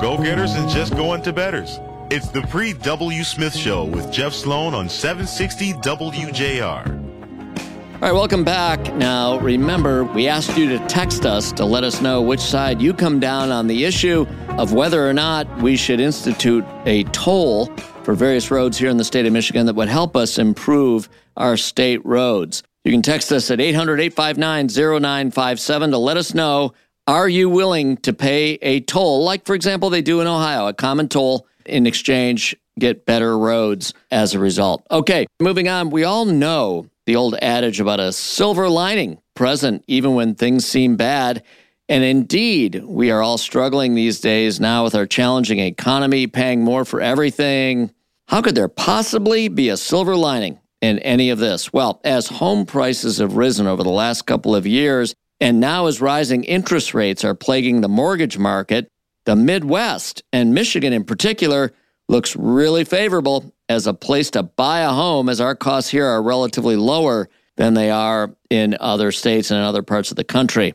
go getters and just going to betters. It's the Paul W. Smith Show with Jeff Sloan on 760 WJR. All right, welcome back. Now, remember, we asked you to text us to let us know which side you come down on the issue of whether or not we should institute a toll for various roads here in the state of Michigan that would help us improve our state roads. You can text us at 800 859 0957 to let us know are you willing to pay a toll, like, for example, they do in Ohio, a common toll in exchange, get better roads as a result? Okay, moving on. We all know the old adage about a silver lining present even when things seem bad. And indeed, we are all struggling these days now with our challenging economy, paying more for everything. How could there possibly be a silver lining in any of this? Well, as home prices have risen over the last couple of years, and now as rising interest rates are plaguing the mortgage market, the Midwest and Michigan in particular looks really favorable as a place to buy a home, as our costs here are relatively lower than they are in other states and in other parts of the country.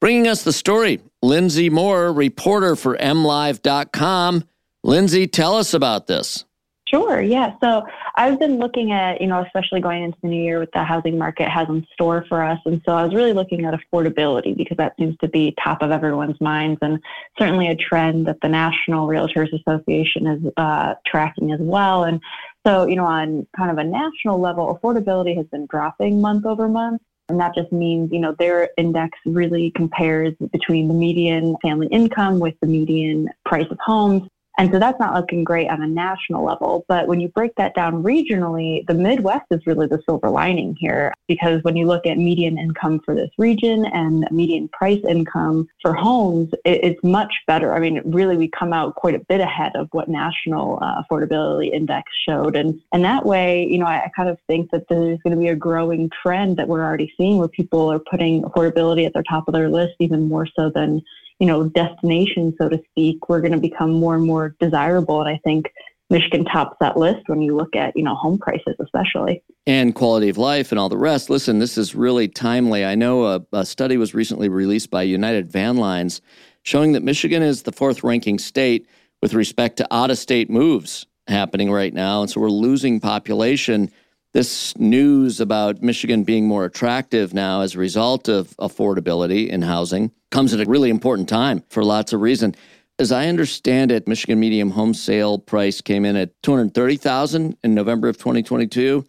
Bringing us the story, Lindsay Moore, reporter for MLive.com. Lindsay, tell us about this. Sure. Yeah. So I've been looking at, you know, especially going into the new year with the housing market has in store for us. And so I was really looking at affordability because that seems to be top of everyone's minds and certainly a trend that the National Realtors Association is uh, tracking as well. And so, you know, on kind of a national level, affordability has been dropping month over month. And that just means, you know, their index really compares between the median family income with the median price of homes. And so that's not looking great on a national level. But when you break that down regionally, the Midwest is really the silver lining here because when you look at median income for this region and median price income for homes, it's much better. I mean, really, we come out quite a bit ahead of what national uh, affordability index showed. And, and that way, you know, I, I kind of think that there's going to be a growing trend that we're already seeing where people are putting affordability at the top of their list even more so than you know, destination, so to speak, we're going to become more and more desirable. And I think Michigan tops that list when you look at, you know, home prices, especially. And quality of life and all the rest. Listen, this is really timely. I know a, a study was recently released by United Van Lines showing that Michigan is the fourth ranking state with respect to out of state moves happening right now. And so we're losing population this news about Michigan being more attractive now as a result of affordability in housing comes at a really important time for lots of reasons. As I understand it, Michigan medium home sale price came in at 230,000 in November of 2022.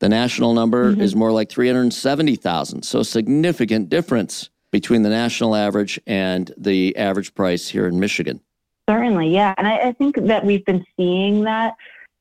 The national number mm-hmm. is more like 370,000. So significant difference between the national average and the average price here in Michigan. Certainly, yeah. And I, I think that we've been seeing that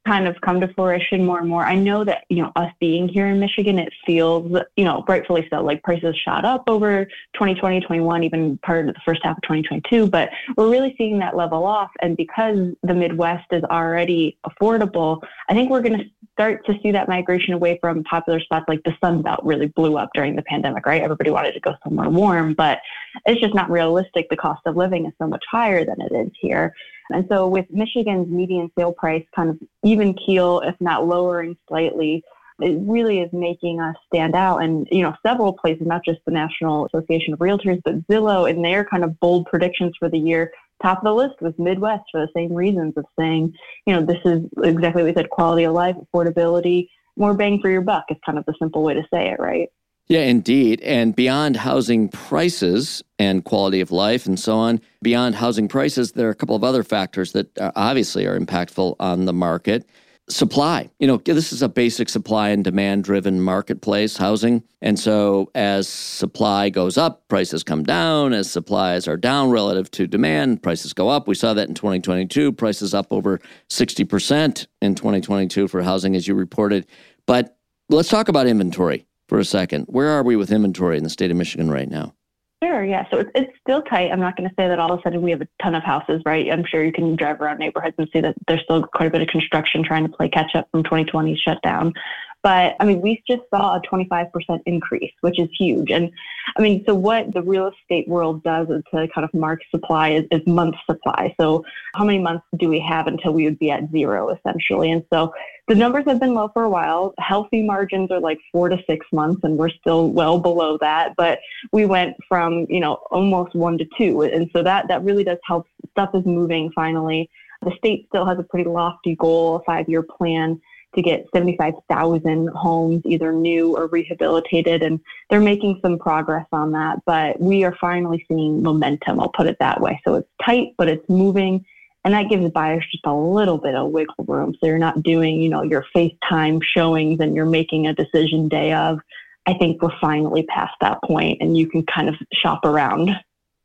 kind of come to fruition more and more. I know that, you know, us being here in Michigan, it feels, you know, rightfully so, like prices shot up over 2020, 21, even part of the first half of 2022, but we're really seeing that level off. And because the Midwest is already affordable, I think we're going to start to see that migration away from popular spots like the Sun Belt really blew up during the pandemic, right? Everybody wanted to go somewhere warm, but it's just not realistic. The cost of living is so much higher than it is here. And so with Michigan's median sale price kind of even keel, if not lowering slightly, it really is making us stand out. And, you know, several places, not just the National Association of Realtors, but Zillow in their kind of bold predictions for the year, top of the list was Midwest for the same reasons of saying, you know, this is exactly what we said, quality of life, affordability, more bang for your buck is kind of the simple way to say it, right? Yeah, indeed. And beyond housing prices and quality of life and so on, beyond housing prices, there are a couple of other factors that uh, obviously are impactful on the market. Supply. You know, this is a basic supply and demand driven marketplace, housing. And so as supply goes up, prices come down. As supplies are down relative to demand, prices go up. We saw that in 2022, prices up over 60% in 2022 for housing, as you reported. But let's talk about inventory for a second. Where are we with inventory in the state of Michigan right now? Sure, yeah. So it's, it's still tight. I'm not going to say that all of a sudden we have a ton of houses, right? I'm sure you can drive around neighborhoods and see that there's still quite a bit of construction trying to play catch up from 2020 shutdown. But I mean, we just saw a 25% increase, which is huge. And I mean, so what the real estate world does to kind of mark supply is, is month supply. So how many months do we have until we would be at zero essentially? And so the numbers have been low for a while. Healthy margins are like four to six months, and we're still well below that. But we went from, you know, almost one to two. And so that, that really does help. Stuff is moving finally. The state still has a pretty lofty goal, a five year plan to get 75,000 homes either new or rehabilitated. And they're making some progress on that. But we are finally seeing momentum, I'll put it that way. So it's tight, but it's moving. And that gives buyers just a little bit of wiggle room. So you're not doing, you know, your FaceTime showings and you're making a decision day of. I think we're finally past that point and you can kind of shop around.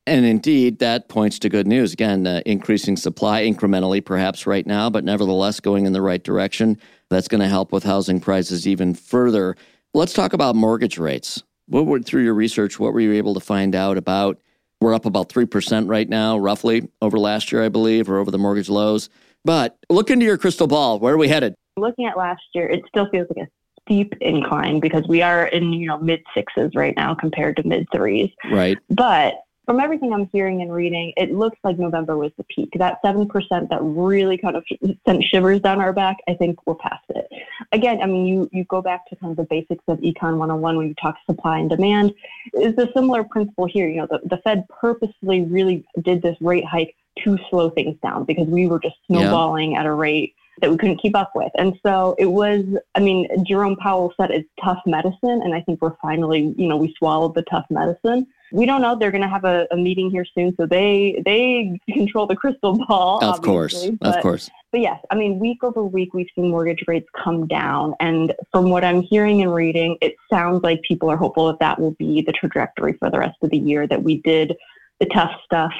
And indeed, that points to good news. Again, uh, increasing supply incrementally, perhaps right now, but nevertheless going in the right direction. That's going to help with housing prices even further. Let's talk about mortgage rates. What were, through your research, what were you able to find out about? We're up about 3% right now, roughly, over last year, I believe, or over the mortgage lows. But look into your crystal ball. Where are we headed? Looking at last year, it still feels like a steep incline because we are in, you know, mid sixes right now compared to mid threes. Right. But from everything I'm hearing and reading, it looks like November was the peak. That 7% that really kind of sent shivers down our back, I think we're past it. Again, I mean, you, you go back to kind of the basics of Econ 101 when you talk supply and demand. Is a similar principle here. You know, the, the Fed purposely really did this rate hike to slow things down because we were just snowballing yeah. at a rate that we couldn't keep up with. And so it was, I mean, Jerome Powell said it's tough medicine. And I think we're finally, you know, we swallowed the tough medicine we don't know. They're going to have a, a, meeting here soon, so they they control the crystal ball. Of course, but, of course. But yes, I mean, week over week, we've seen mortgage rates come down, and from what I'm hearing and reading, it sounds like people are hopeful that that will be the trajectory for the rest of the year. That we did the tough stuff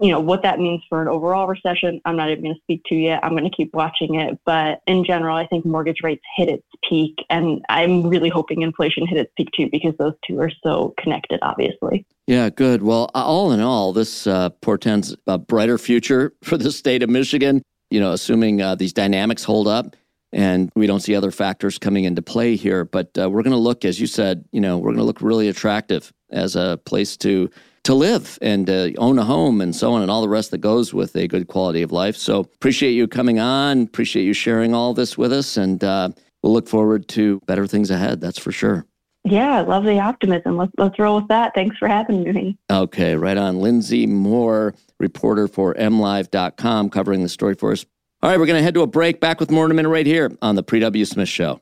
you know, what that means for an overall recession, I'm not even going to speak to yet. I'm going to keep watching it. But in general, I think mortgage rates hit its peak. And I'm really hoping inflation hit its peak too, because those two are so connected, obviously. Yeah, good. Well, all in all, this uh, portends a brighter future for the state of Michigan, you know, assuming uh, these dynamics hold up and we don't see other factors coming into play here. But uh, we're going to look, as you said, you know, we're going to look really attractive as a place to to live and uh, own a home and so on and all the rest that goes with a good quality of life. So appreciate you coming on. Appreciate you sharing all this with us. And uh, we'll look forward to better things ahead. That's for sure. Yeah, love the optimism. Let's let's roll with that. Thanks for having me. Okay, right on. Lindsay Moore, reporter for MLive.com, covering the story for us. All right, we're going to head to a break. Back with more in a minute right here on the Paul W. Smith Show.